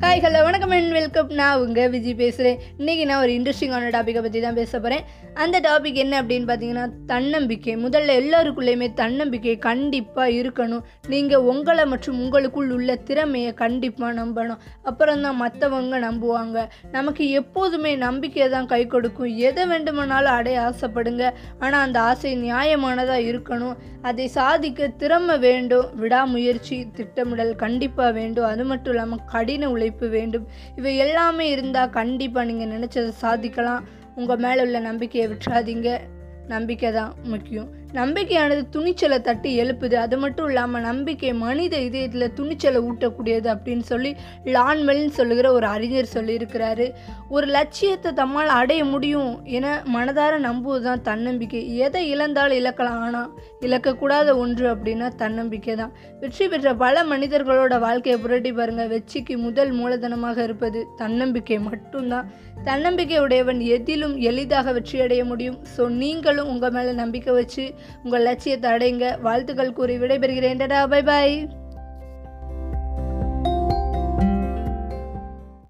Hi hello வணக்கம் and welcome நான் உங்கள் விஜய் பேசுகிறேன் இன்றைக்கி நான் ஒரு இன்ட்ரெஸ்டிங்கான டாப்பிக்கை பற்றி தான் பேச போகிறேன் அந்த டாபிக் என்ன அப்படின்னு பார்த்தீங்கன்னா தன்னம்பிக்கை. முதல்ல எல்லாருக்குள்ளேயுமே தன்னம்பிக்கை கண்டிப்பாக இருக்கணும். நீங்கள் உங்களை மற்றும் உங்களுக்குள் உள்ள திறமையை கண்டிப்பாக நம்பணும். அப்புறம் தான் மற்றவங்க நம்புவாங்க. நமக்கு எப்போதுமே நம்பிக்கையை தான் கை கொடுக்கும். எதை வேண்டுமானாலும் அடைய ஆசைப்படுங்க. ஆனால் அந்த ஆசை நியாயமானதாக இருக்கணும். அதை சாதிக்க திறமை வேண்டும். விடாமுயற்சி திட்டமிடல் கண்டிப்பாக வேண்டும். அது மட்டும் இல்லாமல் கடின உழைப்பு வேண்டும். இவை எல்லாமே இருந்தால் கண்டிப்பாக நீங்கள் நினச்சதை சாதிக்கலாம். உங்கள் மேலே உள்ள நம்பிக்கையை விட்டுறாதீங்க. நம்பிக்கை தான் முக்கியம். நம்பிக்கையானது துணிச்சலை தட்டி எழுப்புது. அது மட்டும் இல்லாமல் நம்பிக்கை மனித இதயத்தில் துணிச்சலை ஊட்டக்கூடியது அப்படின்னு சொல்லி லான்மெல்னு சொல்லுகிற ஒரு அறிஞர் சொல்லியிருக்கிறாரு. ஒரு லட்சியத்தை தம்மால் அடைய முடியும் என மனதார நம்புவது தான் தன்னம்பிக்கை. எதை இழந்தாலும் இழக்கலாம். ஆனால் இழக்கக்கூடாத ஒன்று அப்படின்னா தன்னம்பிக்கை தான். வெற்றி பெற்ற பல மனிதர்களோட வாழ்க்கையை புரட்டி பாருங்கள் வெற்றிக்கு முதல் மூலதனமாக இருப்பது தன்னம்பிக்கை மட்டும்தான். தன்னம்பிக்கை உடையவன் எதிலும் எளிதாக வெற்றியடைய முடியும். ஸோ நீங்களும் உங்கள் மேலே நம்பிக்கை வச்சு உங்கள் லட்சியத்தை அடைங்க. வாழ்த்துக்கள் கூறி விடைபெறுகிறேன். Bye bye